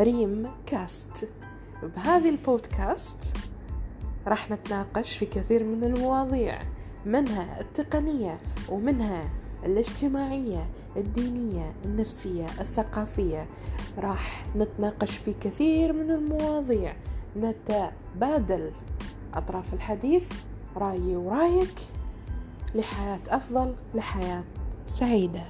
ريم كاست. بهذه البودكاست راح نتناقش في كثير من المواضيع منها التقنية ومنها الاجتماعية الدينية النفسية الثقافية. راح نتناقش في كثير من المواضيع. نتبادل أطراف الحديث رأيي ورأيك لحياة أفضل لحياة سعيدة.